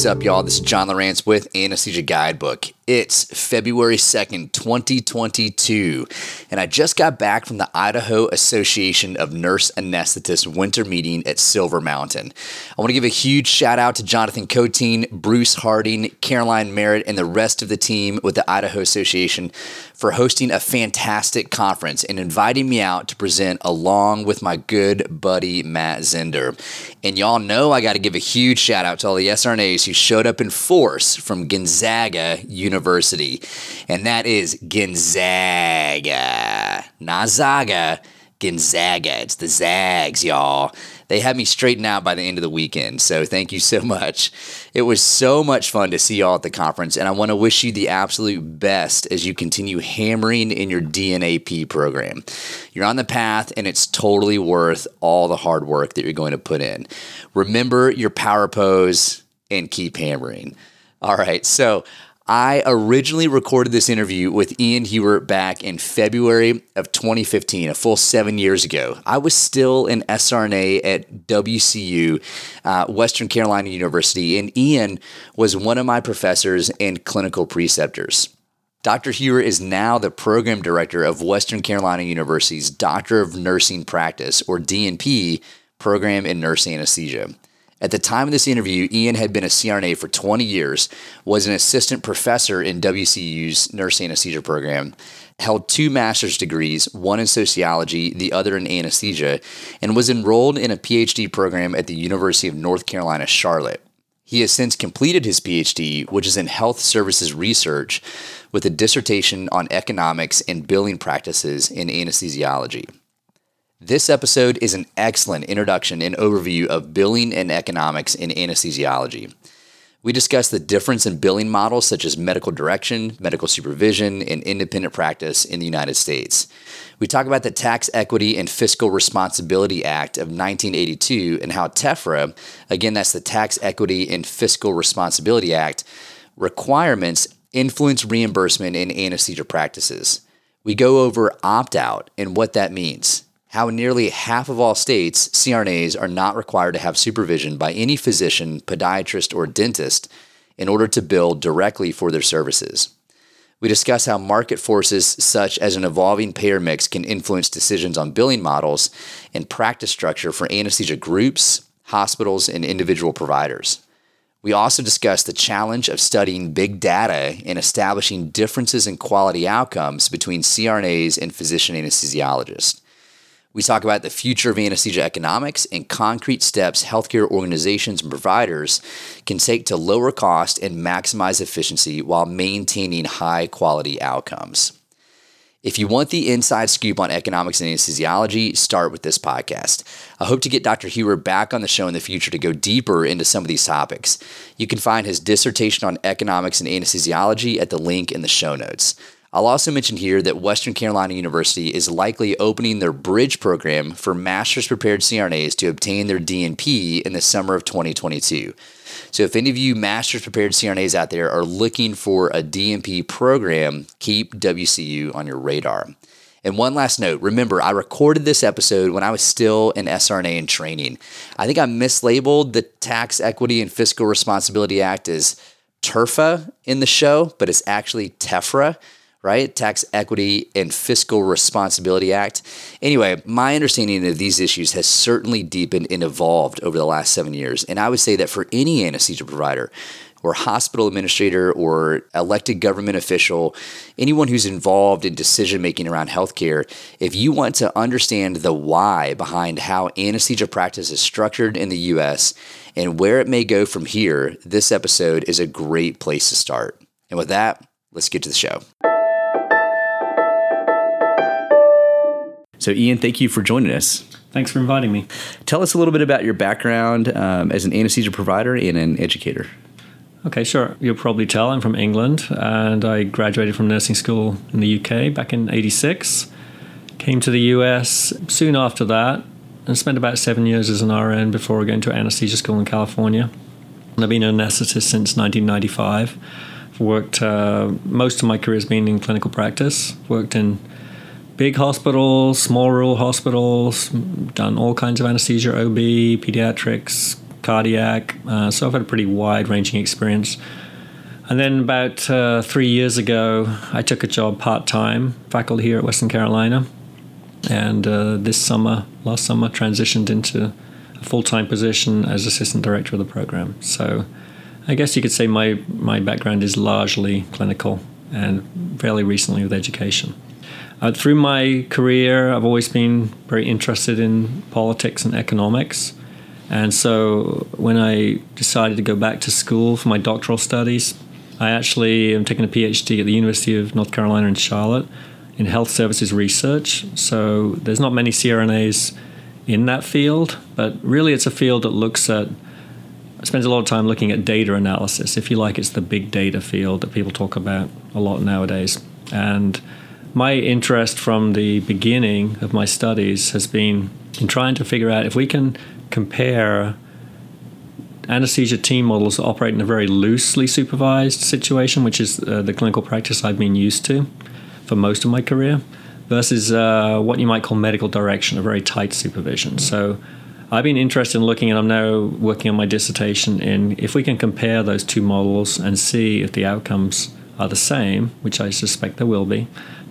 What's up, y'all? This is John Lawrence with Anesthesia Guidebook. It's February 2nd, 2022, and I just got back from the Idaho Association of Nurse Anesthetists winter meeting at Silver Mountain. I want to give a huge shout out to Jonathan Coteen, Bruce Harding, Caroline Merritt, and the rest of the team with the Idaho Association for hosting a fantastic conference and inviting me out to present along with my good buddy Matt Zender. And y'all know I got to give a huge shout out to all the SRNAs who showed up in force from Gonzaga University. University, and that is Gonzaga, not Zaga. Gonzaga. It's the Zags, y'all. They had me straightened out by the end of the weekend, so thank you so much. It was so much fun to see y'all at the conference, and I want to wish you the absolute best as you continue hammering in your DNAP program. You're on the path, and it's totally worth all the hard work that you're going to put in. Remember your power pose and keep hammering. All right, so I originally recorded this interview with Ian Hewer back in February of 2015, a full seven years ago. I was still an SRNA at WCU, uh, Western Carolina University, and Ian was one of my professors and clinical preceptors. Dr. Hewer is now the program director of Western Carolina University's Doctor of Nursing Practice, or DNP, program in nurse anesthesia. At the time of this interview, Ian had been a CRNA for 20 years, was an assistant professor in WCU's nurse anesthesia program, held two master's degrees, one in sociology, the other in anesthesia, and was enrolled in a PhD program at the University of North Carolina, Charlotte. He has since completed his PhD, which is in health services research, with a dissertation on economics and billing practices in anesthesiology. This episode is an excellent introduction and overview of billing and economics in anesthesiology. We discuss the difference in billing models such as medical direction, medical supervision, and independent practice in the United States. We talk about the Tax Equity and Fiscal Responsibility Act of 1982 and how TEFRA, again, that's the Tax Equity and Fiscal Responsibility Act, requirements influence reimbursement in anesthesia practices. We go over opt out and what that means how nearly half of all states, CRNAs are not required to have supervision by any physician, podiatrist, or dentist in order to bill directly for their services. We discuss how market forces such as an evolving payer mix can influence decisions on billing models and practice structure for anesthesia groups, hospitals, and individual providers. We also discuss the challenge of studying big data and establishing differences in quality outcomes between CRNAs and physician anesthesiologists. We talk about the future of anesthesia economics and concrete steps healthcare organizations and providers can take to lower cost and maximize efficiency while maintaining high quality outcomes. If you want the inside scoop on economics and anesthesiology, start with this podcast. I hope to get Dr. Hewer back on the show in the future to go deeper into some of these topics. You can find his dissertation on economics and anesthesiology at the link in the show notes. I'll also mention here that Western Carolina University is likely opening their bridge program for master's prepared CRNAs to obtain their DNP in the summer of 2022. So, if any of you master's prepared CRNAs out there are looking for a DNP program, keep WCU on your radar. And one last note remember, I recorded this episode when I was still an SRNA in training. I think I mislabeled the Tax Equity and Fiscal Responsibility Act as TERFA in the show, but it's actually TEFRA right? Tax Equity and Fiscal Responsibility Act. Anyway, my understanding of these issues has certainly deepened and evolved over the last seven years. And I would say that for any anesthesia provider, or hospital administrator or elected government official, anyone who's involved in decision making around healthcare, if you want to understand the why behind how anesthesia practice is structured in the US and where it may go from here, this episode is a great place to start. And with that, let's get to the show. So, Ian, thank you for joining us. Thanks for inviting me. Tell us a little bit about your background um, as an anesthesia provider and an educator. Okay, sure. You'll probably tell I'm from England and I graduated from nursing school in the UK back in 86. Came to the US soon after that and spent about seven years as an RN before going to anesthesia school in California. And I've been an anesthetist since 1995. I've worked, uh, most of my career has been in clinical practice, worked in big hospitals, small rural hospitals, done all kinds of anesthesia, OB, pediatrics, cardiac. Uh, so I've had a pretty wide ranging experience. And then about uh, three years ago, I took a job part time, faculty here at Western Carolina. And uh, this summer, last summer, transitioned into a full time position as assistant director of the program. So I guess you could say my, my background is largely clinical and fairly recently with education. Uh, through my career, I've always been very interested in politics and economics. And so when I decided to go back to school for my doctoral studies, I actually am taking a PhD at the University of North Carolina in Charlotte in health services research. So there's not many CRNAs in that field, but really it's a field that looks at spends a lot of time looking at data analysis. If you like, it's the big data field that people talk about a lot nowadays. And my interest from the beginning of my studies has been in trying to figure out if we can compare anesthesia team models that operate in a very loosely supervised situation, which is uh, the clinical practice I've been used to for most of my career, versus uh, what you might call medical direction, a very tight supervision. So I've been interested in looking, and I'm now working on my dissertation in if we can compare those two models and see if the outcomes are the same, which I suspect there will be.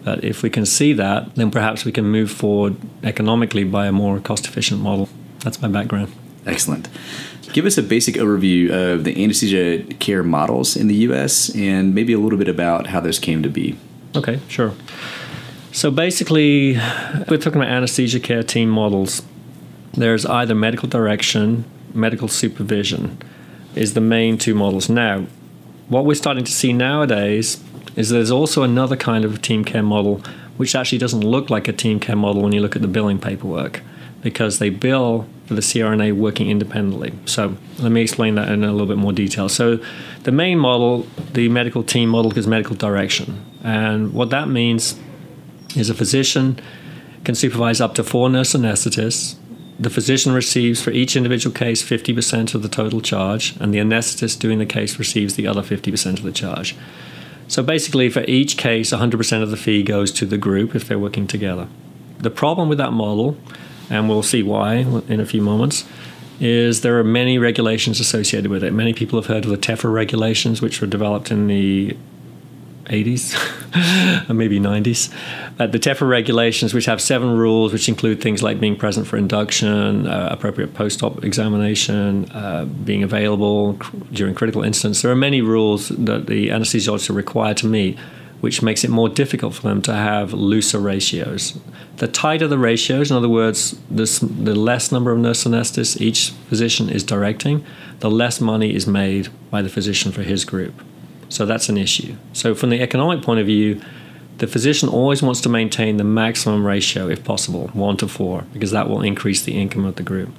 But if we can see that, then perhaps we can move forward economically by a more cost efficient model. That's my background. Excellent. Give us a basic overview of the anesthesia care models in the US and maybe a little bit about how those came to be. Okay, sure. So basically, we're talking about anesthesia care team models. There's either medical direction, medical supervision, is the main two models. Now, what we're starting to see nowadays is there's also another kind of team care model which actually doesn't look like a team care model when you look at the billing paperwork because they bill for the CRNA working independently. So let me explain that in a little bit more detail. So the main model, the medical team model, is medical direction. And what that means is a physician can supervise up to four nurse anesthetists. The physician receives for each individual case 50% of the total charge, and the anesthetist doing the case receives the other 50% of the charge. So basically, for each case, 100% of the fee goes to the group if they're working together. The problem with that model and we'll see why in a few moments, is there are many regulations associated with it. Many people have heard of the TEFRA regulations, which were developed in the 80s or maybe 90s. Uh, the TEFRA regulations, which have seven rules, which include things like being present for induction, uh, appropriate post op examination, uh, being available during critical incidents. There are many rules that the anesthesiologists are required to meet which makes it more difficult for them to have looser ratios. The tighter the ratios, in other words, this, the less number of nurse anesthetists each physician is directing, the less money is made by the physician for his group. So that's an issue. So, from the economic point of view, the physician always wants to maintain the maximum ratio if possible, one to four, because that will increase the income of the group.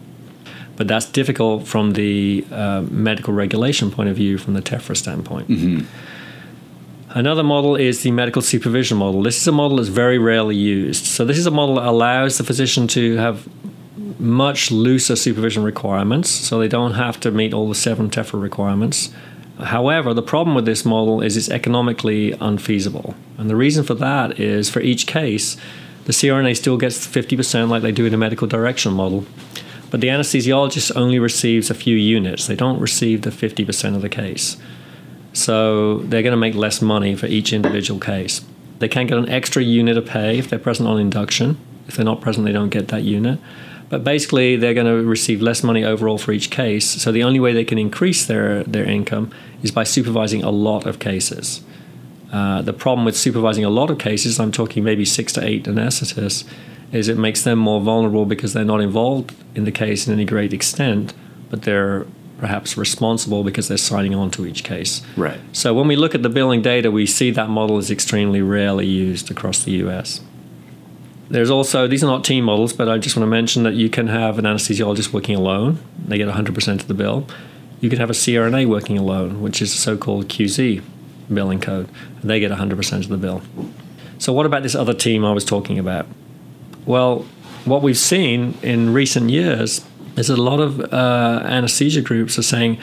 But that's difficult from the uh, medical regulation point of view, from the TEFRA standpoint. Mm-hmm. Another model is the medical supervision model. This is a model that's very rarely used. So, this is a model that allows the physician to have much looser supervision requirements, so they don't have to meet all the seven TEFRA requirements. However, the problem with this model is it's economically unfeasible. And the reason for that is for each case, the CRNA still gets 50% like they do in a medical direction model, but the anesthesiologist only receives a few units. They don't receive the 50% of the case. So they're going to make less money for each individual case. They can get an extra unit of pay if they're present on induction. If they're not present, they don't get that unit. But basically, they're going to receive less money overall for each case. So the only way they can increase their, their income is by supervising a lot of cases. Uh, the problem with supervising a lot of cases, I'm talking maybe six to eight anesthetists, is it makes them more vulnerable because they're not involved in the case in any great extent, but they're perhaps responsible because they're signing on to each case. Right. So when we look at the billing data, we see that model is extremely rarely used across the US. There's also, these are not team models, but I just want to mention that you can have an anesthesiologist working alone, they get 100% of the bill. You can have a CRNA working alone, which is a so called QZ billing code, they get 100% of the bill. So, what about this other team I was talking about? Well, what we've seen in recent years is that a lot of uh, anesthesia groups are saying,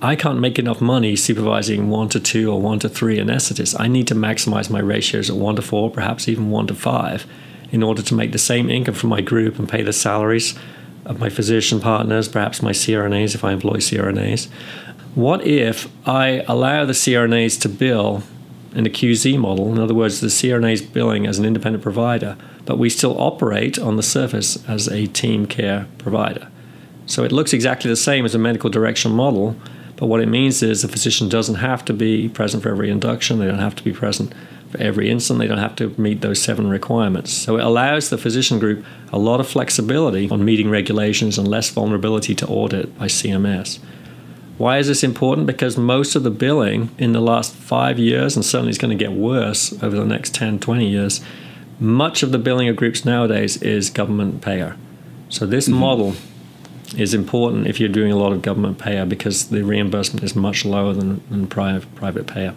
I can't make enough money supervising one to two or one to three anesthetists. I need to maximize my ratios at one to four, perhaps even one to five, in order to make the same income from my group and pay the salaries of my physician partners, perhaps my CRNAs if I employ CRNAs. What if I allow the CRNAs to bill in a QZ model? In other words, the CRNAs billing as an independent provider, but we still operate on the surface as a team care provider. So it looks exactly the same as a medical direction model, but what it means is the physician doesn't have to be present for every induction, they don't have to be present every insulin, they don't have to meet those seven requirements. So it allows the physician group a lot of flexibility on meeting regulations and less vulnerability to audit by CMS. Why is this important? Because most of the billing in the last five years, and certainly it's going to get worse over the next 10, 20 years, much of the billing of groups nowadays is government payer. So this mm-hmm. model is important if you're doing a lot of government payer because the reimbursement is much lower than, than private, private payer.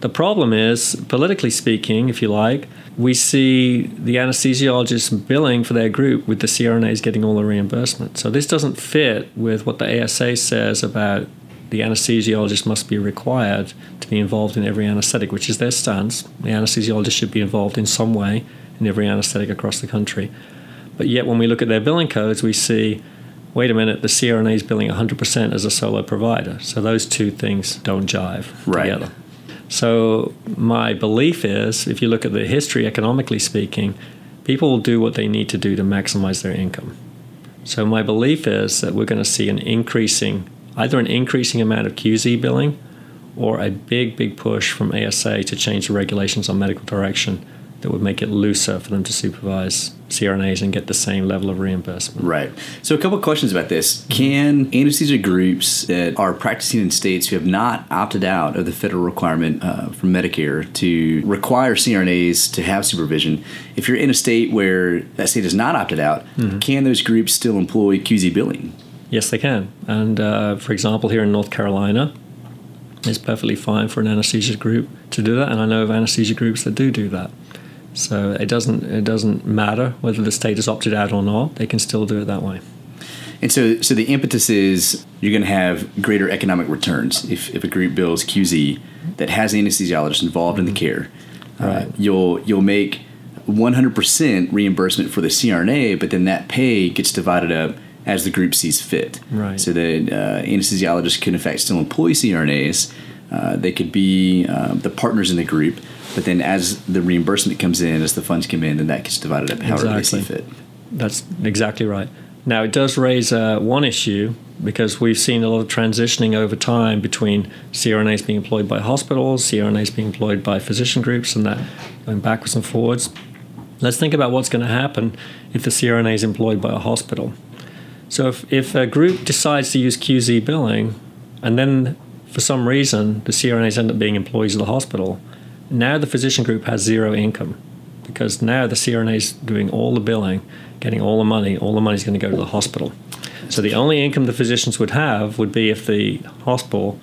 The problem is, politically speaking, if you like, we see the anesthesiologists billing for their group with the CRNAs getting all the reimbursement. So this doesn't fit with what the ASA says about the anesthesiologist must be required to be involved in every anesthetic, which is their stance. The anesthesiologist should be involved in some way in every anesthetic across the country. But yet, when we look at their billing codes, we see wait a minute, the CRNA is billing 100% as a solo provider. So those two things don't jive right. together. So my belief is, if you look at the history, economically speaking, people will do what they need to do to maximize their income. So my belief is that we're going to see an increasing, either an increasing amount of QZ billing, or a big, big push from ASA to change the regulations on medical direction that would make it looser for them to supervise CRNAs and get the same level of reimbursement. Right. So, a couple questions about this. Can anesthesia groups that are practicing in states who have not opted out of the federal requirement uh, from Medicare to require CRNAs to have supervision, if you're in a state where that state has not opted out, mm-hmm. can those groups still employ QZ billing? Yes, they can. And uh, for example, here in North Carolina, it's perfectly fine for an anesthesia group to do that, and I know of anesthesia groups that do do that. So it doesn't it doesn't matter whether the state has opted out or not. They can still do it that way. And so, so the impetus is you're going to have greater economic returns if, if a group bills QZ that has anesthesiologists involved in the mm-hmm. care. Uh, right. Uh, you'll you'll make 100% reimbursement for the CRNA, but then that pay gets divided up as the group sees fit. Right. So that uh, anesthesiologists can in fact still employ CRNAs. Uh, they could be uh, the partners in the group, but then as the reimbursement comes in, as the funds come in, then that gets divided up however exactly. they see fit. That's exactly right. Now it does raise uh, one issue because we've seen a lot of transitioning over time between CRNAs being employed by hospitals, CRNAs being employed by physician groups, and that going backwards and forwards. Let's think about what's going to happen if the CRNA is employed by a hospital. So if, if a group decides to use QZ billing, and then for some reason the CRNAs end up being employees of the hospital, now the physician group has zero income because now the CRNA is doing all the billing, getting all the money. All the money is going to go to the hospital. So the only income the physicians would have would be if the hospital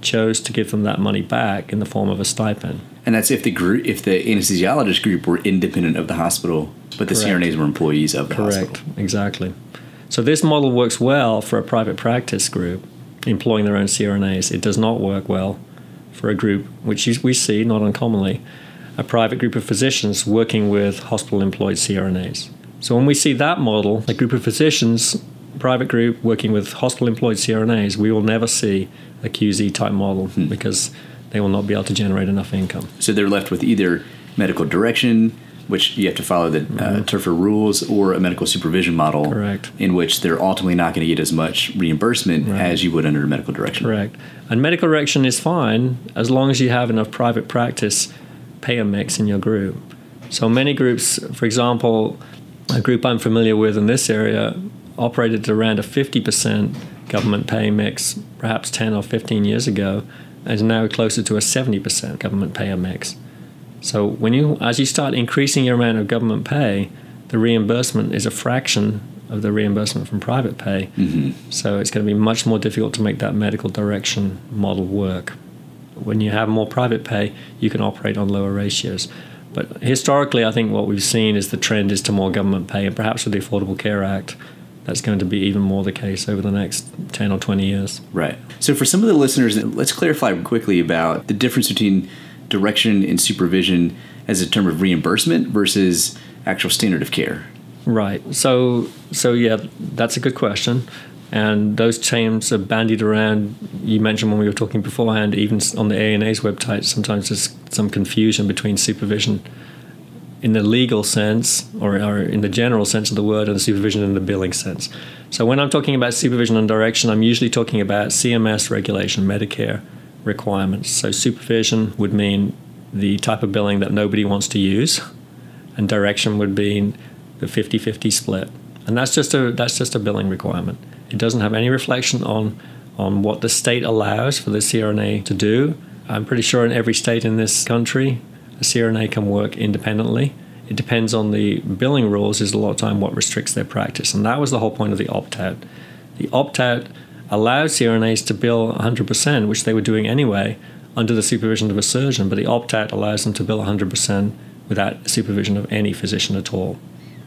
chose to give them that money back in the form of a stipend. And that's if the group, if the anesthesiologist group were independent of the hospital, but the Correct. CRNAs were employees of the Correct. hospital. Correct, exactly. So this model works well for a private practice group employing their own CRNAs. It does not work well for a group, which we see not uncommonly, a private group of physicians working with hospital employed CRNAs. So when we see that model, a group of physicians, private group working with hospital employed CRNAs, we will never see a QZ type model hmm. because they will not be able to generate enough income. So they're left with either medical direction, which you have to follow the uh, mm-hmm. TRFA rules, or a medical supervision model, correct, in which they're ultimately not going to get as much reimbursement right. as you would under medical direction. Correct, and medical direction is fine as long as you have enough private practice payer mix in your group. So many groups, for example, a group I'm familiar with in this area operated at around a 50% government pay mix, perhaps 10 or 15 years ago, and is now closer to a 70% government payer mix. So when you as you start increasing your amount of government pay, the reimbursement is a fraction of the reimbursement from private pay. Mm-hmm. So it's going to be much more difficult to make that medical direction model work. When you have more private pay, you can operate on lower ratios. But historically, I think what we've seen is the trend is to more government pay, and perhaps with the Affordable Care Act, that's going to be even more the case over the next 10 or 20 years. Right. So, for some of the listeners, let's clarify quickly about the difference between direction and supervision as a term of reimbursement versus actual standard of care? Right. So so yeah, that's a good question. And those terms are bandied around. You mentioned when we were talking beforehand, even on the ANA's website, sometimes there's some confusion between supervision in the legal sense or, or, in the general sense of the word and supervision in the billing sense. So when I'm talking about supervision and direction, I'm usually talking about CMS regulation, Medicare requirements. So supervision would mean the type of billing that nobody wants to use, and direction would be the 50-50 split. And that's just a that's just a billing requirement. It doesn't have any reflection on on what the state allows for the CRNA to do. I'm pretty sure in every state in this country, a CRNA can work independently. It depends on the billing rules, is a lot of time what restricts their practice. And that was the whole point of the opt out. The opt allowed CRNAs to bill 100%, which they were doing anyway, under the supervision of a surgeon, but the opt out allows them to bill 100% without supervision of any physician at all.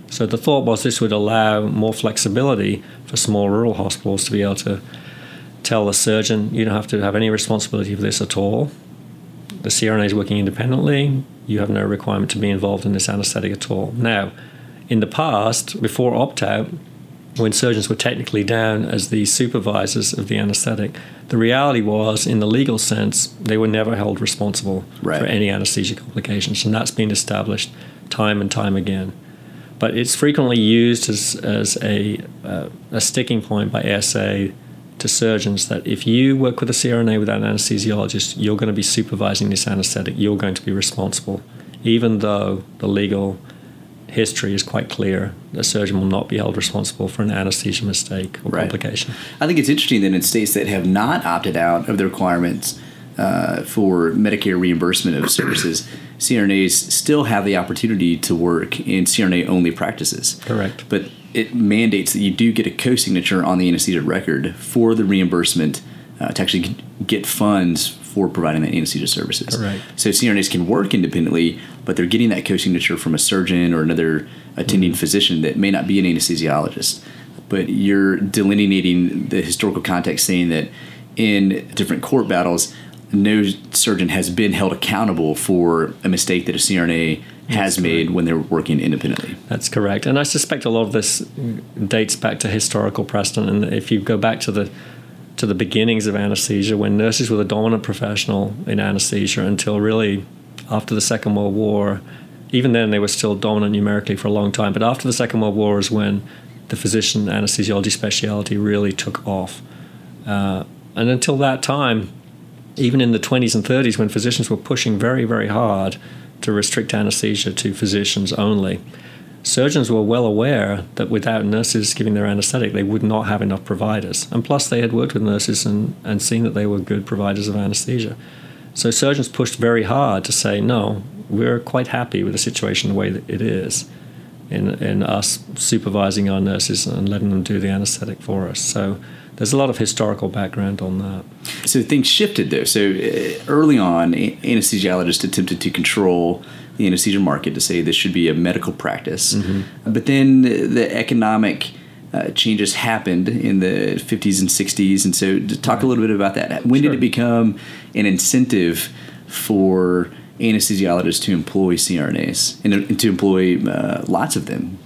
So the thought was this would allow more flexibility for small rural hospitals to be able to tell the surgeon, you don't have to have any responsibility for this at all the CRNA is working independently. You have no requirement to be involved in this anesthetic at all. Now, in the past, before opt out, when surgeons were technically down as the supervisors of the anesthetic, the reality was, in the legal sense, they were never held responsible right. for any anesthesia complications, and that's been established time and time again. But it's frequently used as, as a, uh, a sticking point by ASA to surgeons that if you work with a CRNA without an anesthesiologist, you're going to be supervising this anesthetic. You're going to be responsible, even though the legal history is quite clear. A surgeon will not be held responsible for an anesthesia mistake or right. complication. I think it's interesting that in states that have not opted out of the requirements uh, for Medicare reimbursement of services, CRNAs still have the opportunity to work in CRNA only practices. Correct. But it mandates that you do get a co-signature on the anesthesia record for the reimbursement uh, to actually get funds for providing the anesthesia services. Right. So CRNAs can work independently, but they're getting that co-signature from a surgeon or another attending mm-hmm. physician that may not be an anesthesiologist. But you're delineating the historical context, saying that in different court battles, no surgeon has been held accountable for a mistake that a CRNA has made when they're working independently. That's correct. And I suspect a lot of this dates back to historical precedent. And if you go back to the to the beginnings of anesthesia, when nurses were the dominant professional in anesthesia until really after the Second World War, even then they were still dominant numerically for a long time. But after the Second World War is when the physician anesthesiology specialty really took off. Uh, and until that time, even in the 20s and 30s, when physicians were pushing very, very hard to restrict anesthesia to physicians only. Surgeons were well aware that without nurses giving their anesthetic, they would not have enough providers. And plus, they had worked with nurses and, and seen that they were good providers of anesthesia. So, surgeons pushed very hard to say, no, we're quite happy with the situation the way that it is, in, in us supervising our nurses and letting them do the anesthetic for us. So, there's a lot of historical background on that. So things shifted there. So uh, early on, anesthesiologists attempted to control the anesthesia market to say this should be a medical practice. Mm-hmm. But then the economic uh, changes happened in the 50s and 60s. And so to talk right. a little bit about that. When sure. did it become an incentive for anesthesiologists to employ CRNAs and to employ uh, lots of them?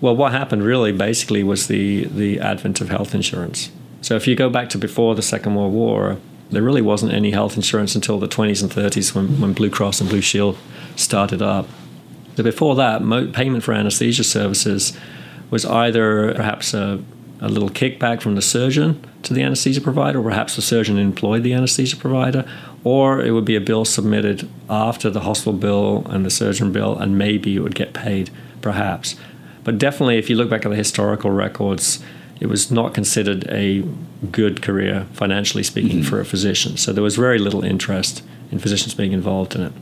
Well, what happened really basically was the, the advent of health insurance. So if you go back to before the Second World War, there really wasn't any health insurance until the 20s and 30s when, when Blue Cross and Blue Shield started up. Before that, mo- payment for anesthesia services was either perhaps a, a little kickback from the surgeon to the anesthesia provider, or perhaps the surgeon employed the anesthesia provider, or it would be a bill submitted after the hospital bill and the surgeon bill, and maybe it would get paid, perhaps. But definitely, if you look back at the historical records, it was not considered a good career, financially speaking, mm-hmm. for a physician. So there was very little interest in physicians being involved in it.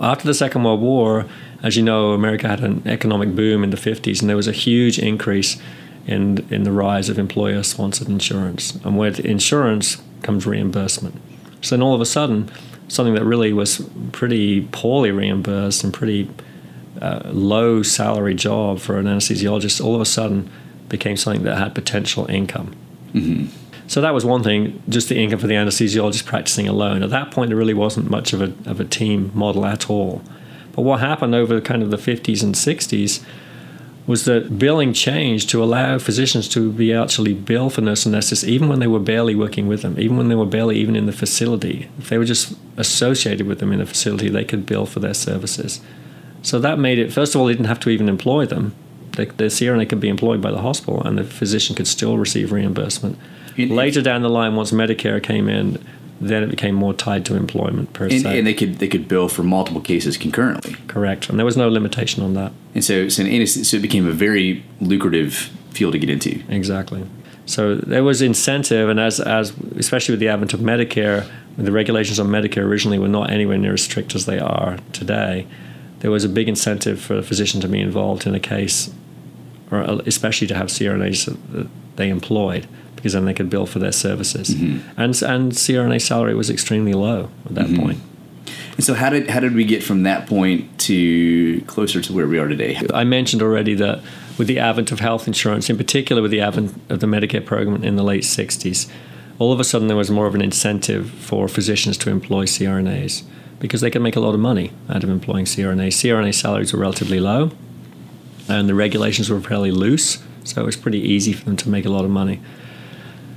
After the Second World War, as you know, America had an economic boom in the 50s, and there was a huge increase in, in the rise of employer sponsored insurance. And with insurance comes reimbursement. So then all of a sudden, something that really was pretty poorly reimbursed and pretty uh, low salary job for an anesthesiologist all of a sudden became something that had potential income. Mm-hmm. So that was one thing, just the income for the anesthesiologist practicing alone. At that point, there really wasn't much of a, of a team model at all. But what happened over kind of the 50s and 60s was that billing changed to allow physicians to be actually bill for nurse anesthetists even when they were barely working with them, even when they were barely even in the facility. If they were just associated with them in the facility, they could bill for their services. So that made it, first of all, they didn't have to even employ them. The, the CRNA could be employed by the hospital and the physician could still receive reimbursement. In- Later down the line, once Medicare came in, then it became more tied to employment per And, se. and they could they could bill for multiple cases concurrently. Correct. And there was no limitation on that. And so, so, so it became a very lucrative field to get into. Exactly. So there was incentive, and as, as especially with the advent of Medicare, the regulations on Medicare originally were not anywhere near as strict as they are today, there was a big incentive for a physician to be involved in a case, or especially to have CRNAs that- they employed, because then they could bill for their services. Mm-hmm. And and CRNA salary was extremely low at that mm-hmm. point. And so, how did how did we get from that point to closer to where we are today? I mentioned already that with the advent of health insurance, in particular with the advent of the Medicare program in the late 60s, all of a sudden there was more of an incentive for physicians to employ CRNAs because they could make a lot of money out of employing CRNAs. CRNA salaries were relatively low and the regulations were fairly loose, so it was pretty easy for them to make a lot of money.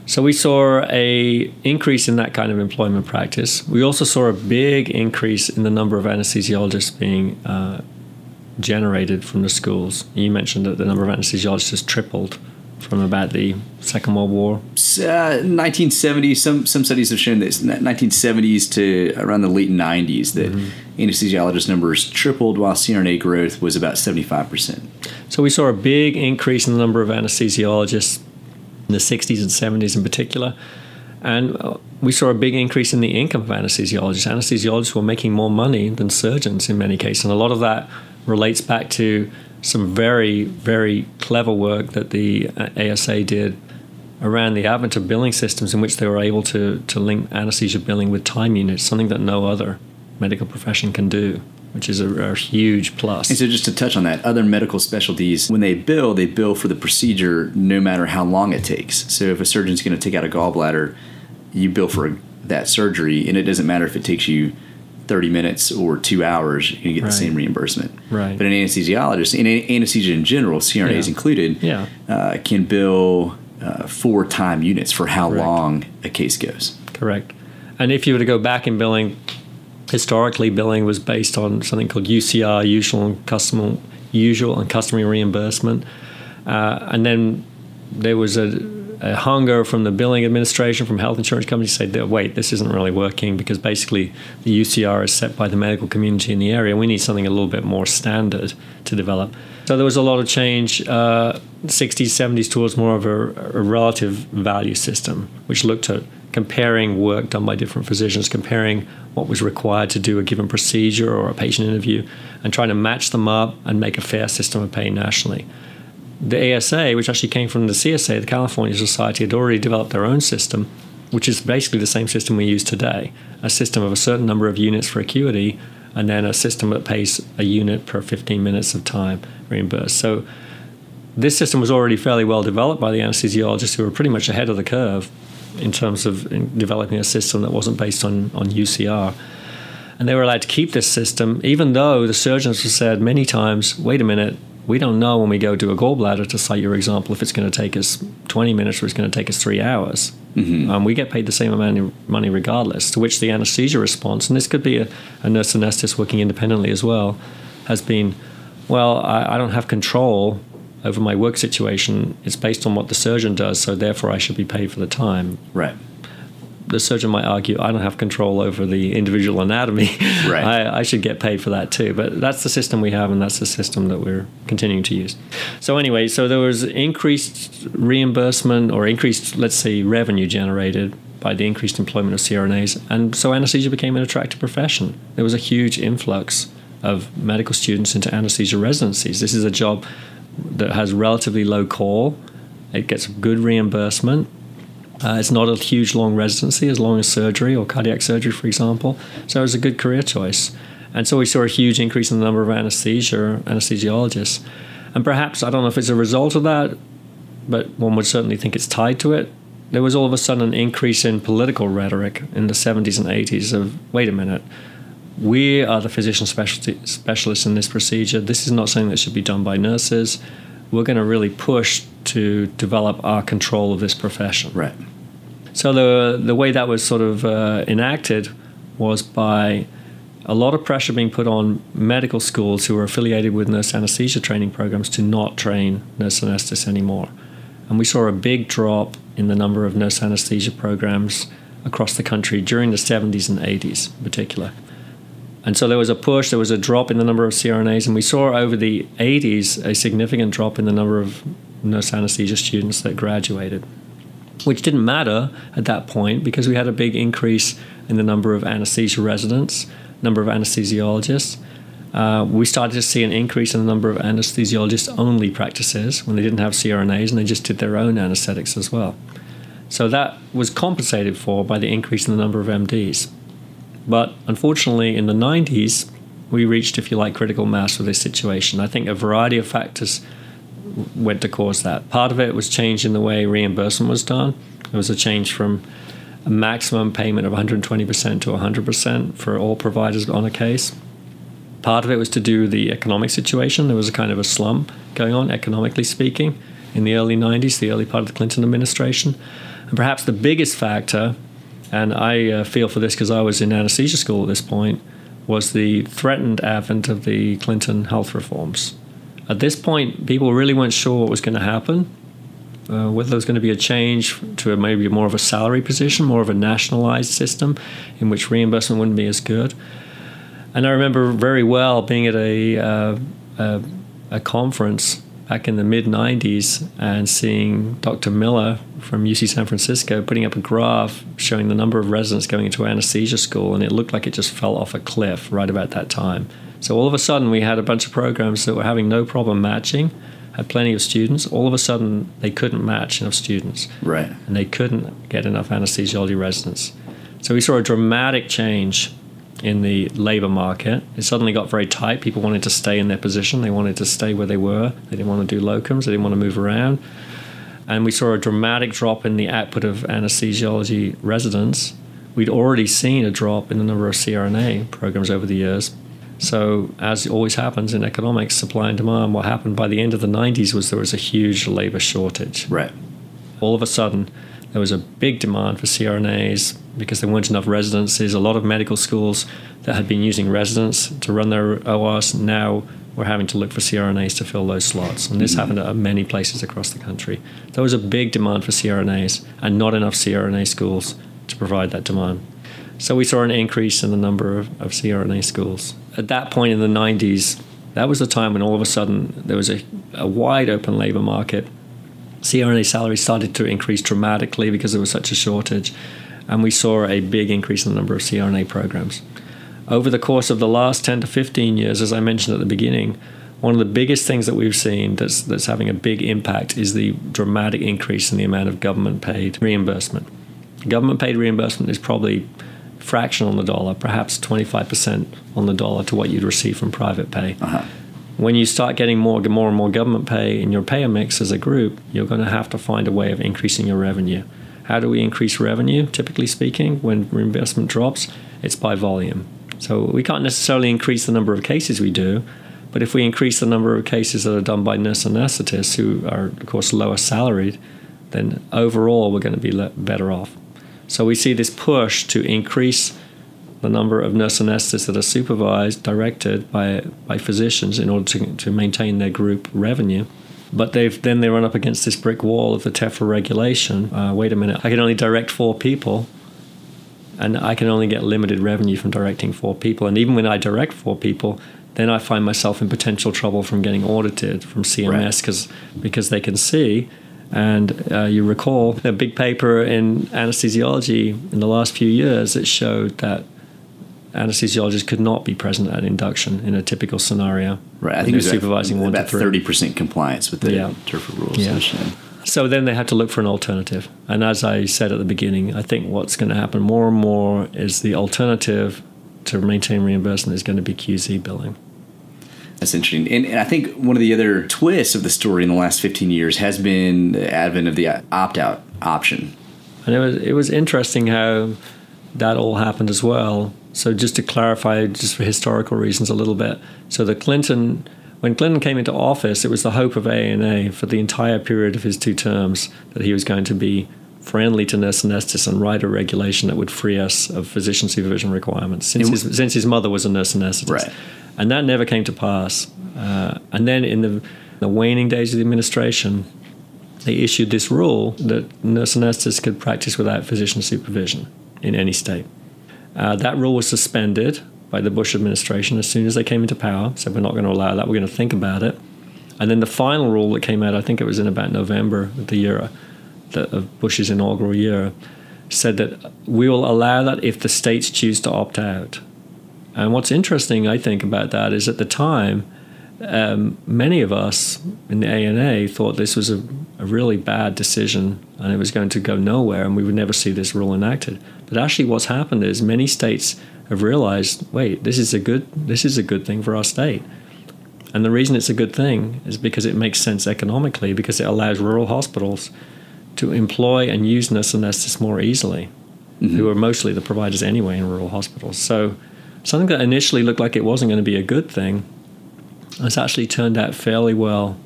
So we saw a increase in that kind of employment practice. We also saw a big increase in the number of anesthesiologists being uh, generated from the schools. You mentioned that the number of anesthesiologists has tripled from about the Second World War. Uh, 1970s. Some some studies have shown that 1970s to around the late 90s that anesthesiologist numbers tripled, while CRNA growth was about 75 percent. So we saw a big increase in the number of anesthesiologists in the 60s and 70s in particular. And uh, we saw a big increase in the income of anesthesiologists. Anesthesiologists were making more money than surgeons in many cases. And a lot of that relates back to some very, very clever work that the uh, ASA did around the advent of billing systems in which they were able to, to link anesthesia billing with time units, something that no other medical profession can do, which is a, a huge plus. And so, just to touch on that, other medical specialties, when they bill, they bill for the procedure no matter how long it takes. So, if a surgeon's going to take out a gallbladder, you bill for that surgery, and it doesn't matter if it takes you 30 minutes or two hours, you get Right. the same reimbursement. Right. But an anesthesiologist, and anesthesia in general, CRNAs Yeah. included, Yeah. uh, can bill uh, for time units for how Correct. long a case goes. Correct. And if you were to go back in billing, historically billing was based on something called UCR, usual and custom, usual and customary reimbursement, uh, and then there was a, a hunger from the billing administration, from health insurance companies, say, "Wait, this isn't really working because basically the UCR is set by the medical community in the area. We need something a little bit more standard to develop." So there was a lot of change, uh, 60s, 70s, towards more of a, a relative value system, which looked at comparing work done by different physicians, comparing what was required to do a given procedure or a patient interview, and trying to match them up and make a fair system of pay nationally. The ASA, which actually came from the CSA, the California Society, had already developed their own system, which is basically the same system we use today a system of a certain number of units for acuity, and then a system that pays a unit per 15 minutes of time reimbursed. So this system was already fairly well developed by the anesthesiologists who were pretty much ahead of the curve in terms of in developing a system that wasn't based on, on UCR. And they were allowed to keep this system, even though the surgeons have said many times, wait a minute, we don't know when we go do a gallbladder, to cite your example, if it's going to take us 20 minutes or it's going to take us three hours. Um, we get paid the same amount of money regardless. To which the anesthesia response, and this could be a, a nurse anesthetist working independently as well, has been, well, I, I don't have control over my work situation. It's based on what the surgeon does, so therefore I should be paid for the time. Right. The surgeon might argue, I don't have control over the individual anatomy. Right. I, I should get paid for that too. But that's the system we have, and that's the system that we're continuing to use. So, anyway, so there was increased reimbursement or increased, let's say, revenue generated by the increased employment of CRNAs. And so anesthesia became an attractive profession. There was a huge influx of medical students into anesthesia residencies. This is a job that has relatively low call, it gets good reimbursement. Uh, it's not a huge long residency as long as surgery or cardiac surgery, for example. So it was a good career choice. And so we saw a huge increase in the number of anesthesia anesthesiologists. And perhaps, I don't know if it's a result of that, but one would certainly think it's tied to it. There was all of a sudden an increase in political rhetoric in the 70s and 80s of, wait a minute, we are the physician specialty, specialists in this procedure. This is not something that should be done by nurses. We're going to really push to develop our control of this profession. Right. So the the way that was sort of uh, enacted was by a lot of pressure being put on medical schools who are affiliated with nurse anesthesia training programs to not train nurse anesthetists anymore. And we saw a big drop in the number of nurse anesthesia programs across the country during the 70s and 80s in particular. And so there was a push, there was a drop in the number of CRNAs, and we saw over the 80s a significant drop in the number of nurse anesthesia students that graduated, which didn't matter at that point because we had a big increase in the number of anesthesia residents, number of anesthesiologists. Uh, we started to see an increase in the number of anesthesiologist only practices when they didn't have CRNAs and they just did their own anesthetics as well. So that was compensated for by the increase in the number of MDs. But unfortunately, in the 90s, we reached, if you like, critical mass with this situation. I think a variety of factors went to cause that. Part of it was change in the way reimbursement was done. There was a change from a maximum payment of 120% to 100% for all providers on a case. Part of it was to do the economic situation. There was a kind of a slump going on, economically speaking, in the early 90s, the early part of the Clinton administration. And perhaps the biggest factor, and I uh, feel for this because I was in anesthesia school at this point, was the threatened advent of the Clinton health reforms. At this point, people really weren't sure what was going to happen, uh, whether there was going to be a change to a, maybe more of a salary position, more of a nationalized system in which reimbursement wouldn't be as good. And I remember very well being at a, uh, a, a conference back in the mid 90s and seeing Dr. Miller from UC San Francisco putting up a graph showing the number of residents going into anesthesia school, and it looked like it just fell off a cliff right about that time. So all of a sudden, we had a bunch of programs that were having no problem matching, had plenty of students. All of a sudden, they couldn't match enough students. Right. And they couldn't get enough anesthesiology residents. So we saw a dramatic change in the labor market. It suddenly got very tight. People wanted to stay in their position. They wanted to stay where they were. They didn't want to do locums. They didn't want to move around. And we saw a dramatic drop in the output of anesthesiology residents. We'd already seen a drop in the number of CRNA programs over the years. So, as always happens in economics, supply and demand, what happened by the end of the 90s was there was a huge labor shortage. Right. All of a sudden, there was a big demand for CRNAs because there weren't enough residencies. A lot of medical schools that had been using residents to run their ORs now were having to look for CRNAs to fill those slots. And this mm-hmm. happened at many places across the country. There was a big demand for CRNAs and not enough CRNA schools to provide that demand. So we saw an increase in the number of, of CRNA schools. At that point in the 90s, that was the time when all of a sudden there was a, a wide open labor market. CRNA salaries started to increase dramatically because there was such a shortage and we saw a big increase in the number of CRNA programs. Over the course of the last 10 to 15 years, as I mentioned at the beginning, one of the biggest things that we've seen that's, that's having a big impact is the dramatic increase in the amount of government paid reimbursement. Government paid reimbursement is probably fraction on the dollar, perhaps 25% on the dollar to what you'd receive from private pay. Uh-huh. When you start getting more, more and more government pay in your payer mix as a group, you're going to have to find a way of increasing your revenue. How do we increase revenue? Typically speaking, when reimbursement drops, it's by volume. So we can't necessarily increase the number of cases we do, but if we increase the number of cases that are done by nurse anesthetists, who are, of course, lower salaried, then overall we're going to be better off. So we see this push to increase the number of nurse anesthetists that are supervised, directed by, by physicians in order to, to maintain their group revenue. But they've then they run up against this brick wall of the TEFRA regulation. Uh, wait a minute, I can only direct four people, and I can only get limited revenue from directing four people. And even when I direct four people, then I find myself in potential trouble from getting audited from CMS because right. because they can see. And uh, you recall a big paper in anesthesiology in the last few years that showed that anesthesiologists could not be present at induction in a typical scenario. Right. I think it supervising about, one about thirty percent compliance with the yeah. Rules. Yeah. So then they had to look for an alternative. And as I said at the beginning, I think what's going to happen more and more is the alternative to maintain reimbursement is going to be QZ billing. That's interesting. And, and, I think one of the other twists of the story in the last 15 years has been the advent of the opt out option. And it was, it was interesting how that all happened as well. So just to clarify, just for historical reasons a little bit, so the Clinton when Clinton came into office, it was the hope of ANA for the entire period of his two terms that he was going to be friendly to nurse anesthetists and write a regulation that would free us of physician supervision requirements since, his, since his mother was a nurse anesthetist. Right. And that never came to pass. Uh, and then in the, the waning days of the administration, they issued this rule that nurse anesthetists could practice without physician supervision in any state. Uh, that rule was suspended by the Bush administration as soon as they came into power. Said we're not going to allow that. We're going to think about it. And then the final rule that came out, I think it was in about November of the year the, of Bush's inaugural year, said that we will allow that if the states choose to opt out. And what's interesting, I think, about that is at the time, um, many of us in the ANA thought this was a, a, really bad decision and it was going to go nowhere and we would never see this rule enacted. But actually, what's happened is many states have realized, wait, this is a good this is a good thing for our state. And the reason it's a good thing is because it makes sense economically because it allows rural hospitals to employ and use nurse anesthetists more easily, mm-hmm. who are mostly the providers anyway in rural hospitals. So something that initially looked like it wasn't going to be a good thing has actually turned out fairly well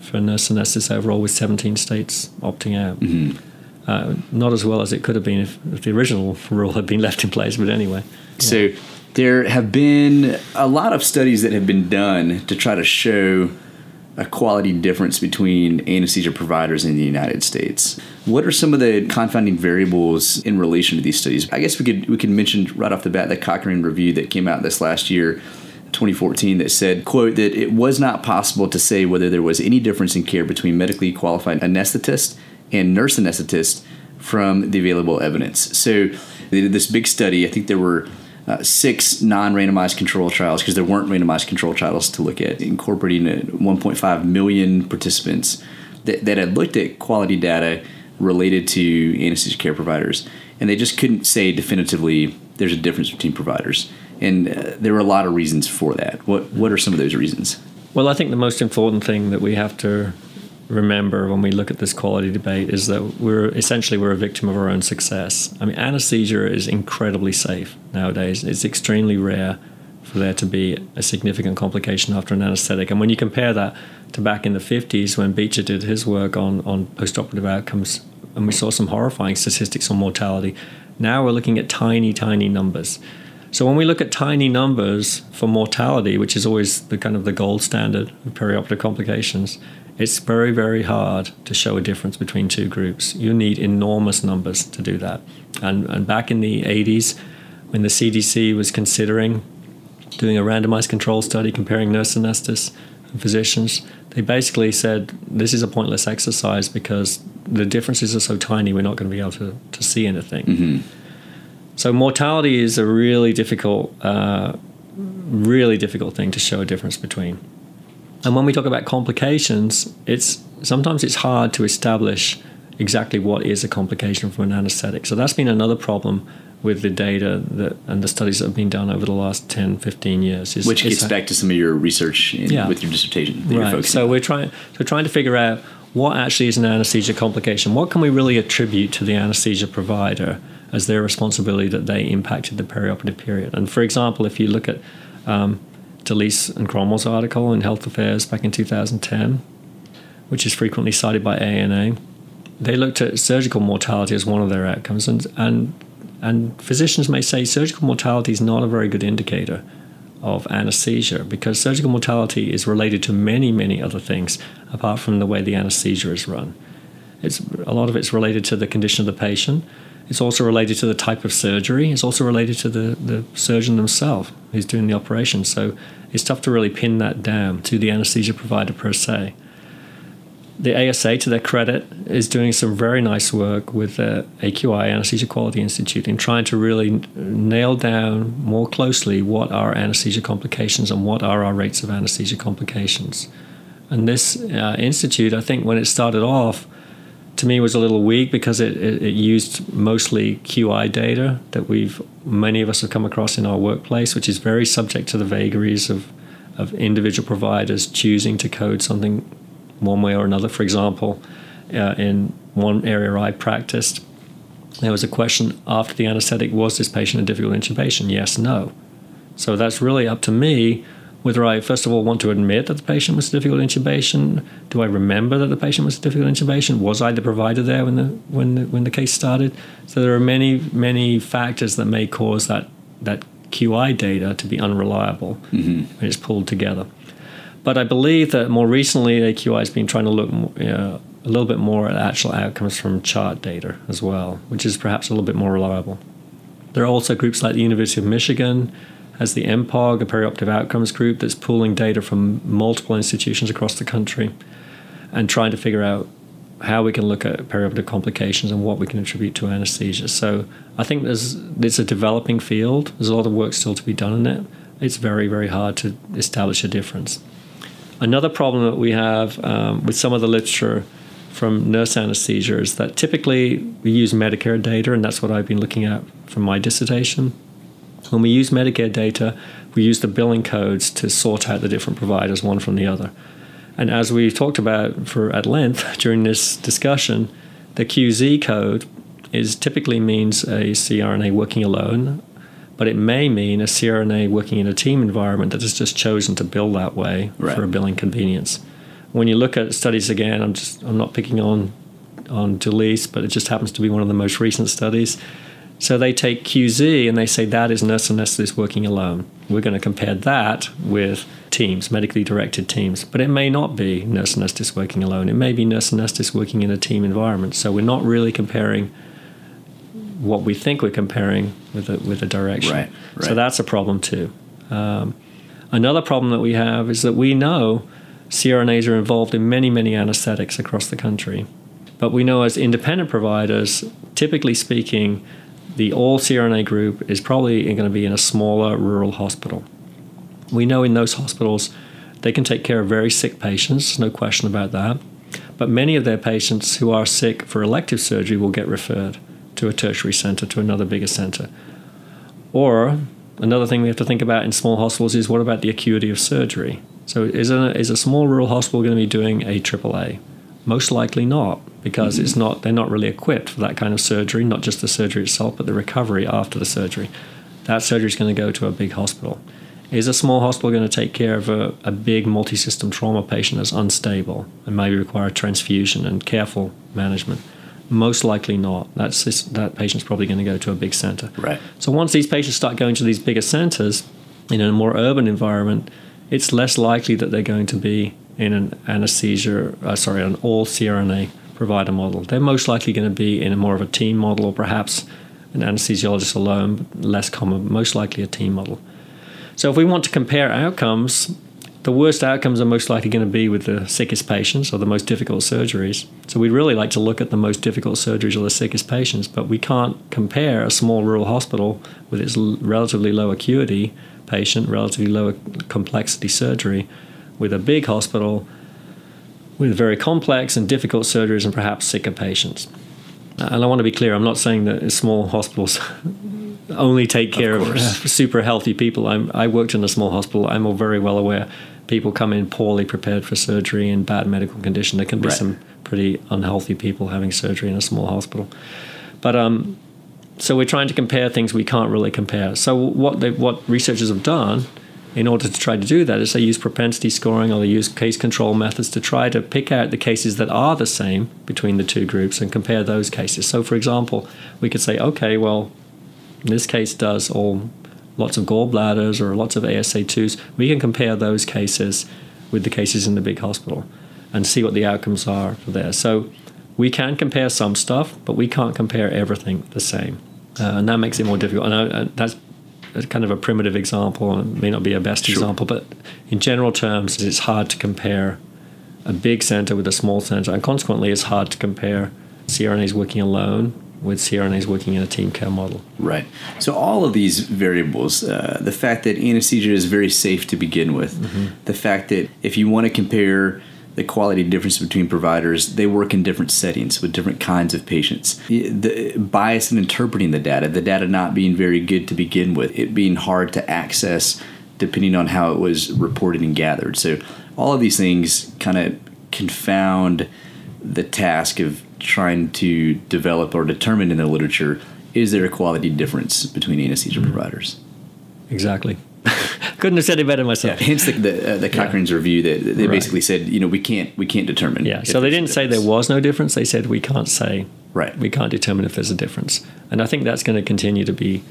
for nurse anesthetists overall, with 17 states opting out. Mm-hmm. Uh, not as well as it could have been if, if, the original rule had been left in place, but anyway. Yeah. So there have been a lot of studies that have been done to try to show a quality difference between anesthesia providers in the United States. What are some of the confounding variables in relation to these studies? I guess we could we could mention right off the bat the Cochrane review that came out this last year. 2014 that said quote that it was not possible to say whether there was any difference in care between medically qualified anesthetists and nurse anesthetists from the available evidence so they did this big study i think there were uh, six non-randomized control trials because there weren't randomized control trials to look at, incorporating 1.5 million participants that, that had looked at quality data related to anesthesia care providers, and they just couldn't say definitively there's a difference between providers. And uh, there are a lot of reasons for that. What what are some of those reasons? Well, I think the most important thing that we have to remember when we look at this quality debate is that we're essentially we're a victim of our own success. I mean, anesthesia is incredibly safe nowadays. It's extremely rare for there to be a significant complication after an anesthetic. And when you compare that to back in the 50s when Beecher did his work on, on postoperative outcomes, and we saw some horrifying statistics on mortality, now we're looking at tiny, tiny numbers. So when we look at tiny numbers for mortality, which is always the kind of the gold standard of perioperative complications, it's very, very hard to show a difference between two groups. You need enormous numbers to do that. And, and back in the 80s, when the CDC was considering doing a randomized control study comparing nurse anesthetists and physicians, they basically said this is a pointless exercise because the differences are so tiny, we're not going to be able to, to see anything. Mm-hmm. So mortality is a really difficult, uh, really difficult thing to show a difference between. And when we talk about complications, it's sometimes it's hard to establish exactly what is a complication from an anesthetic. So that's been another problem with the data that and the studies that have been done over the last 10, 15 years. Is, Which gets back to some of your research in, yeah. with your dissertation. right. So on. we're trying so trying to figure out what actually is an anesthesia complication. What can we really attribute to the anesthesia provider as their responsibility that they impacted the perioperative period? And for example, if you look at um, Dulisse and Cromwell's article in Health Affairs back in 2010, which is frequently cited by ANA. They looked at surgical mortality as one of their outcomes, and, and, and physicians may say surgical mortality is not a very good indicator of anesthesia because surgical mortality is related to many, many other things apart from the way the anesthesia is run. It's, a lot of it's related to the condition of the patient, it's also related to the type of surgery. It's also related to the, the surgeon themselves who's doing the operation. So it's tough to really pin that down to the anesthesia provider per se. The ASA, to their credit, is doing some very nice work with the AQI, Anesthesia Quality Institute, in trying to really nail down more closely what are anesthesia complications and what are our rates of anesthesia complications. And this uh, institute, I think, when it started off, to me was a little weak because it, it, it, used mostly QI data that we've many of us have come across in our workplace, which is very subject to the vagaries of of individual providers choosing to code something one way or another. For example, uh, in one area I practiced, there was a question after the anesthetic: Was this patient a difficult intubation? Yes, no. So that's really up to me whether I first of all want to admit that the patient was difficult intubation. Do I remember that the patient was difficult intubation? Was I the provider there when the when the, when the case started? So there are many many factors that may cause that that QI data to be unreliable mm-hmm. when it's pulled together. But I believe that more recently, AQI has been trying to look uh, a little bit more at actual outcomes from chart data as well, which is perhaps a little bit more reliable. There are also groups like the University of Michigan has the MPOG, a perioperative outcomes group that's pooling data from multiple institutions across the country and trying to figure out how we can look at perioperative complications and what we can attribute to anesthesia. So I think there's it's a developing field. There's a lot of work still to be done in it. It's very very hard to establish a difference. Another problem that we have um, with some of the literature from nurse anesthesia is that typically we use Medicare data, and that's what I've been looking at from my dissertation. When we use Medicare data, we use the billing codes to sort out the different providers one from the other. And as we talked about for at length during this discussion, the QZ code is typically means a CRNA working alone, but it may mean a CRNA working in a team environment that has just chosen to bill that way right. for a billing convenience. When you look at studies again, I'm just I'm not picking on on Dulisse, but it just happens to be one of the most recent studies so they take QZ and they say that is nurse anesthetist working alone. We're going to compare that with teams, medically directed teams. But it may not be nurse anesthetist working alone. It may be nurse anesthetist working in a team environment. So we're not really comparing what we think we're comparing with a, with a direction. Right, right. So that's a problem too. Um, another problem that we have is that we know CRNAs are involved in many, many anesthetics across the country. But we know as independent providers, typically speaking, the all CRNA group is probably going to be in a smaller rural hospital. We know in those hospitals they can take care of very sick patients, no question about that. But many of their patients who are sick for elective surgery will get referred to a tertiary center, to another bigger center. Or another thing we have to think about in small hospitals is what about the acuity of surgery? So is a, is a small rural hospital going to be doing a AAA? Most likely not because mm-hmm. it's not they're not really equipped for that kind of surgery, not just the surgery itself, but the recovery after the surgery. That surgery is going to go to a big hospital. Is a small hospital going to take care of a, a big multi system trauma patient that's unstable and maybe require transfusion and careful management? Most likely not. That's just, that patient's probably going to go to a big center. Right. So once these patients start going to these bigger centers in a more urban environment, it's less likely that they're going to be in an anesthesia, uh, sorry, an all CRNA provider model. They're most likely going to be in a more of a team model or perhaps an anesthesiologist alone, less common, most likely a team model. So if we want to compare outcomes, the worst outcomes are most likely going to be with the sickest patients or the most difficult surgeries. So we'd really like to look at the most difficult surgeries or the sickest patients, but we can't compare a small rural hospital with its relatively low acuity patient, relatively low complexity surgery, with a big hospital with very complex and difficult surgeries and perhaps sicker patients. And I want to be clear, I'm not saying that small hospitals only take care of, of super healthy people. I'm, I worked in a small hospital. I'm all very well aware people come in poorly prepared for surgery in bad medical condition. There can be right. some pretty unhealthy people having surgery in a small hospital. But um, so we're trying to compare things we can't really compare. So what they, what researchers have done in order to try to do that is they use propensity scoring or they use case control methods to try to pick out the cases that are the same between the two groups and compare those cases. So, for example, we could say, okay, well, this case does all lots of gallbladders or lots of ASA2s. We can compare those cases with the cases in the big hospital and see what the outcomes are there. So, we can compare some stuff, but we can't compare everything the same. Uh, and that makes it more difficult. And I, that's a kind of a primitive example, and it may not be a best sure. example, but in general terms, it's hard to compare a big center with a small center, and consequently, it's hard to compare CRNAs working alone with CRNAs working in a team care model. Right. So all of these variables, uh, the fact that anesthesia is very safe to begin with, mm-hmm. the fact that if you want to compare the quality difference between providers. They work in different settings with different kinds of patients. The bias in interpreting the data, the data not being very good to begin with, it being hard to access depending on how it was reported and gathered. So all of these things kind of confound the task of trying to develop or determine in the literature is there a quality difference between anesthesia mm-hmm. providers? Exactly. Couldn't have said it better myself. Yeah, hence the the, uh, the Cochrane's review that they Right. basically said, you know, we can't we can't determine. Yeah, so they didn't say there was no difference. They said we can't say. Right. We can't determine if there's a difference, and I think that's going to continue to be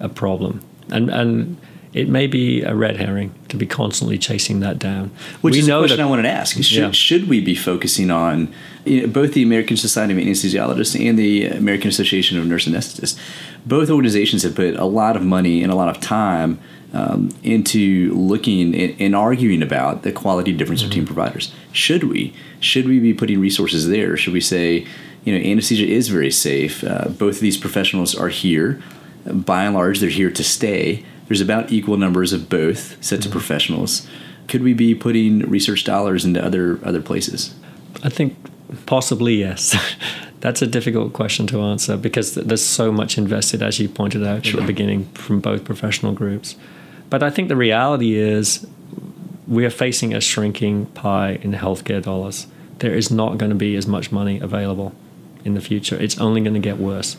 a problem. And and it may be a red herring to be constantly chasing that down. Which we is know a question that I wanted to ask. Should, Yeah. should we be focusing on you know, both the American Society of Anesthesiologists and the American Association of Nurse Anesthetists? Both organizations have put a lot of money and a lot of time um, into looking and, arguing about the quality difference Mm-hmm. between providers. Should we? Should we be putting resources there? Should we say, you know, anesthesia is very safe. Uh, both of these professionals are here. By and large, they're here to stay. There's about equal numbers of both sets of professionals. Could we be putting research dollars into other other places? I think possibly yes. That's a difficult question to answer because there's so much invested, as you pointed out Sure. at the beginning, from both professional groups. But I think the reality is we are facing a shrinking pie in healthcare dollars. There is not going to be as much money available in the future. It's only going to get worse.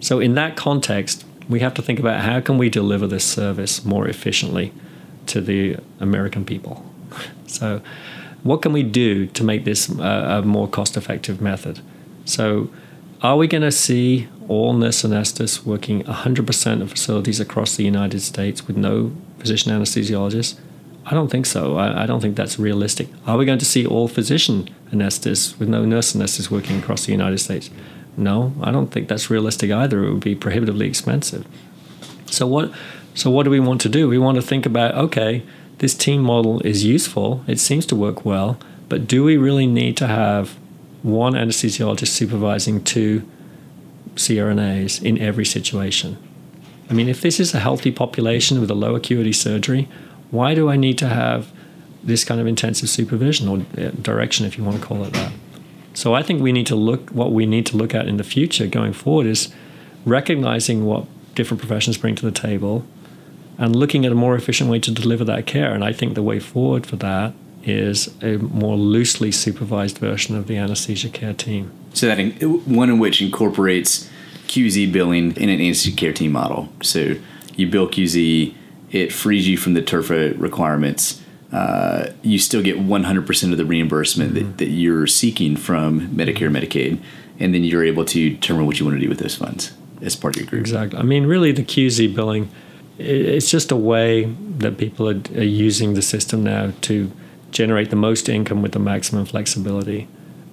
So in that context, we have to think about how can we deliver this service more efficiently to the American people. So what can we do to make this a, a more cost-effective method? So are we going to see all nurse anesthetists working 100% of facilities across the United States with no physician anesthesiologists? I don't think so. I, I don't think that's realistic. Are we going to see all physician anesthetists with no nurse anesthetists working across the United States? No, I don't think that's realistic either. It would be prohibitively expensive. So what so what do we want to do? We want to think about okay, this team model is useful. It seems to work well, but do we really need to have one anesthesiologist supervising two CRNAs in every situation? I mean, if this is a healthy population with a low acuity surgery, why do I need to have this kind of intensive supervision or uh, direction, if you want to call it that? So I think we need to look. What we need to look at in the future, going forward, is recognizing what different professions bring to the table, and looking at a more efficient way to deliver that care. And I think the way forward for that is a more loosely supervised version of the anesthesia care team. So that in, one in which incorporates QZ billing in an anesthesia care team model. So you bill QZ, it frees you from the TEFRA requirements. Uh, you still get 100% of the reimbursement that, that you're seeking from Medicare, Medicaid, and then you're able to determine what you want to do with those funds as part of your group. Exactly. I mean, really, the QZ billing, it's just a way that people are, are using the system now to generate the most income with the maximum flexibility.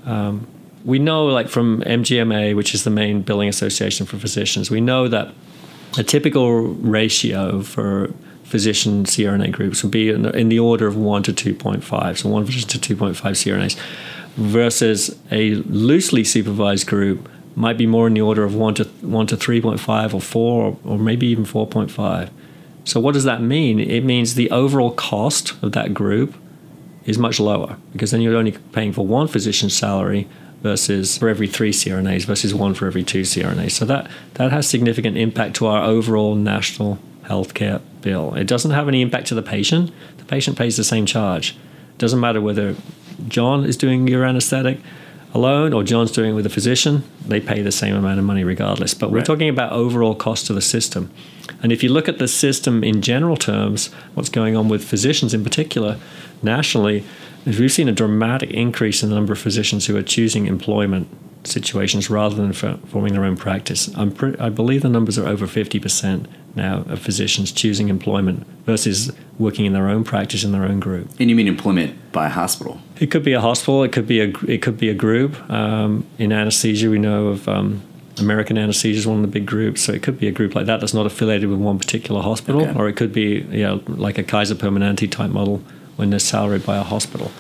Um, we know, like from MGMA, which is the main billing association for physicians, we know that a typical ratio for physician CRNA groups would be in, in the order of 1 to 2.5, so one physician to 2.5 CRNAs, versus a loosely supervised group might be more in the order of 1 to 1 to 3.5 or 4 or, or maybe even 4.5. So what does that mean? It means the overall cost of that group is much lower because then you're only paying for one physician's salary versus for every three CRNAs versus one for every two CRNAs. So that that has significant impact to our overall national healthcare bill. It doesn't have any impact to the patient. The patient pays the same charge. It doesn't matter whether John is doing your anesthetic alone or John's doing it with a physician, they pay the same amount of money regardless. But we're Right. talking about overall cost to the system. And if you look at the system in general terms, what's going on with physicians in particular nationally, is we've seen a dramatic increase in the number of physicians who are choosing employment situations rather than for- forming their own practice. I'm pre- I believe the numbers are over 50% now of physicians choosing employment versus working in their own practice in their own group. And you mean employment by a hospital? It could be a hospital. It could be a it could be a group. Um, in anesthesia, we know of um, American Anesthesia is one of the big groups, so it could be a group like that that's not affiliated with one particular hospital, Okay. or it could be you know like a Kaiser Permanente type model when they're salaried by a hospital.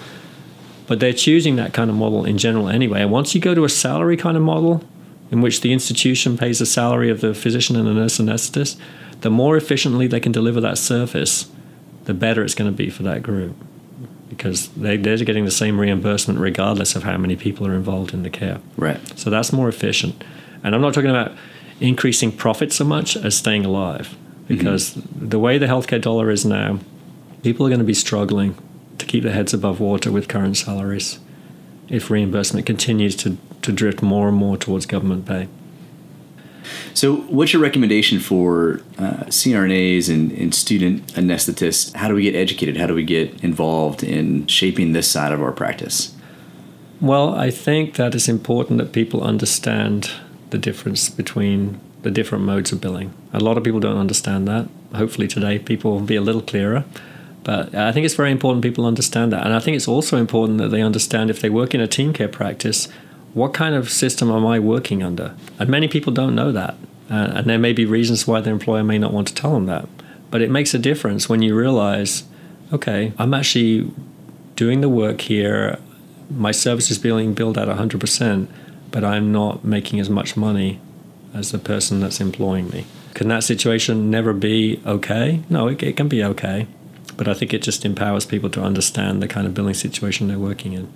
But they're choosing that kind of model in general anyway. And once you go to a salary kind of model, in which the institution pays the salary of the physician and the nurse anesthetist, the more efficiently they can deliver that service, the better it's going to be for that group because they, they're getting the same reimbursement regardless of how many people are involved in the care. Right. So that's more efficient. And I'm not talking about increasing profit so much as staying alive mm-hmm. because the way the healthcare dollar is now, people are going to be struggling to keep their heads above water with current salaries if reimbursement continues to, to drift more and more towards government pay. So, what's your recommendation for uh, CRNAs and, and student anesthetists? How do we get educated? How do we get involved in shaping this side of our practice? Well, I think that it's important that people understand the difference between the different modes of billing. A lot of people don't understand that. Hopefully, today people will be a little clearer. But I think it's very important people understand that. And I think it's also important that they understand if they work in a team care practice, what kind of system am I working under? And many people don't know that. Uh, and there may be reasons why their employer may not want to tell them that. But it makes a difference when you realize, okay, I'm actually doing the work here. My service is being billed at 100%, but I'm not making as much money as the person that's employing me. Can that situation never be okay? No, it, it can be okay but I think it just empowers people to understand the kind of billing situation they're working in.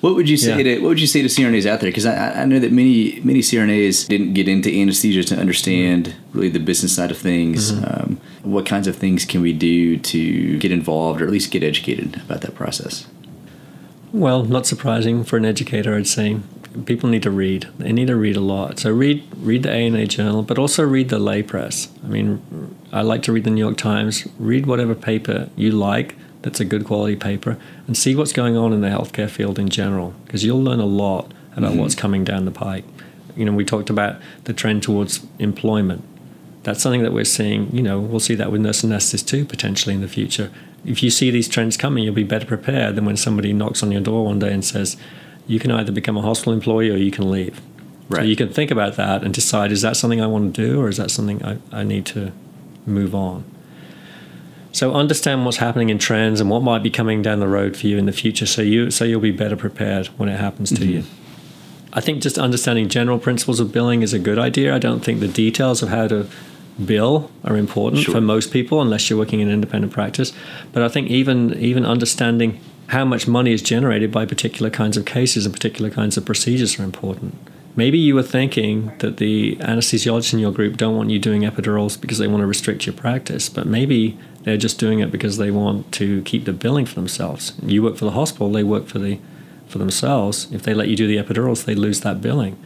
What would you say yeah. to What would you say to CRNAs out there? Because I, I, know that many many CRNAs didn't get into anesthesia to understand mm-hmm. really the business side of things. Mm-hmm. Um, what kinds of things can we do to get involved or at least get educated about that process? Well, not surprising for an educator, I'd say people need to read. They need to read a lot. So read read the ANA journal, but also read the lay press. I mean, I like to read the New York Times. Read whatever paper you like that's a good quality paper, and see what's going on in the healthcare field in general, because you'll learn a lot about mm-hmm. what's coming down the pike. You know, we talked about the trend towards employment. That's something that we're seeing. You know, we'll see that with nurse anesthetists too, potentially in the future. If you see these trends coming, you'll be better prepared than when somebody knocks on your door one day and says, you can either become a hospital employee or you can leave. Right. So you can think about that and decide is that something I want to do or is that something I, I need to move on? So understand what's happening in trends and what might be coming down the road for you in the future so you so you'll be better prepared when it happens to mm-hmm. you. I think just understanding general principles of billing is a good idea. I don't think the details of how to bill are important sure. for most people unless you're working in independent practice. But I think even even understanding how much money is generated by particular kinds of cases and particular kinds of procedures are important. Maybe you were thinking that the anesthesiologists in your group don't want you doing epidurals because they want to restrict your practice, but maybe they're just doing it because they want to keep the billing for themselves. You work for the hospital, they work for the for themselves. If they let you do the epidurals, they lose that billing.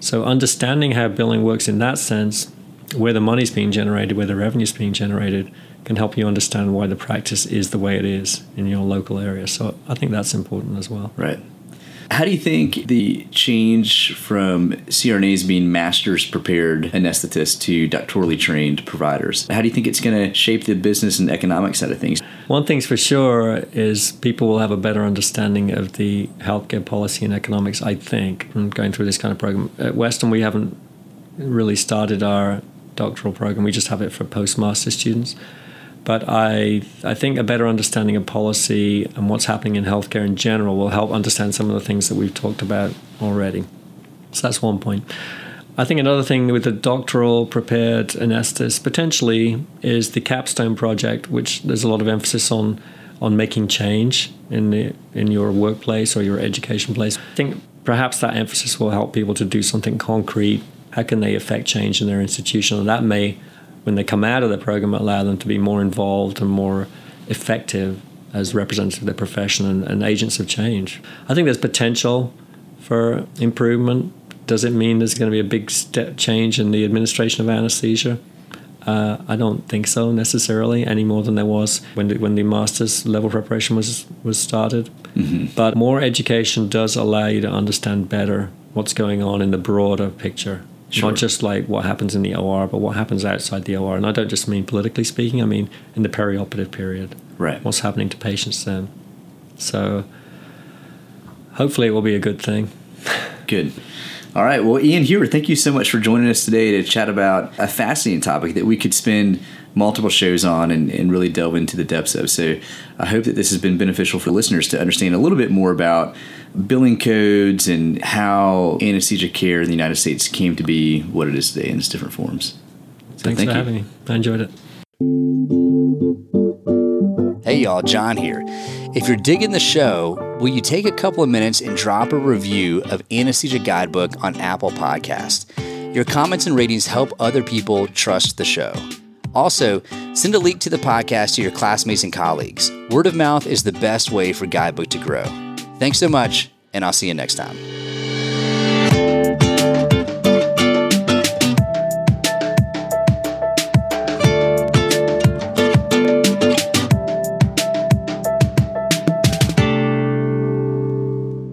So understanding how billing works in that sense, where the money's being generated, where the revenue's being generated, can help you understand why the practice is the way it is in your local area. So I think that's important as well. Right. How do you think the change from CRNAs being masters prepared anesthetists to doctorally trained providers, how do you think it's going to shape the business and economic side of things? One thing's for sure is people will have a better understanding of the healthcare policy and economics, I think, from going through this kind of program. At Western, we haven't really started our doctoral program, we just have it for postmaster students. But I, I think a better understanding of policy and what's happening in healthcare in general will help understand some of the things that we've talked about already. So that's one point. I think another thing with the doctoral prepared anesthetist potentially is the capstone project, which there's a lot of emphasis on on making change in the in your workplace or your education place. I think perhaps that emphasis will help people to do something concrete. How can they affect change in their institution? And that may when they come out of the program, allow them to be more involved and more effective as representatives of their profession and, and agents of change. I think there's potential for improvement. Does it mean there's going to be a big step change in the administration of anesthesia? Uh, I don't think so necessarily any more than there was when the, when the master's level preparation was was started. Mm-hmm. But more education does allow you to understand better what's going on in the broader picture Sure. Not just like what happens in the OR, but what happens outside the OR. And I don't just mean politically speaking, I mean in the perioperative period. Right. What's happening to patients then. So hopefully it will be a good thing. Good. All right. Well, Ian Hewer, thank you so much for joining us today to chat about a fascinating topic that we could spend multiple shows on and, and really delve into the depths of. So I hope that this has been beneficial for listeners to understand a little bit more about billing codes and how anesthesia care in the United States came to be what it is today in its different forms. So Thanks thank for you. having me. I enjoyed it. Hey, y'all, John here. If you're digging the show, will you take a couple of minutes and drop a review of Anesthesia Guidebook on Apple Podcast? Your comments and ratings help other people trust the show. Also, send a link to the podcast to your classmates and colleagues. Word of mouth is the best way for Guidebook to grow. Thanks so much, and I'll see you next time.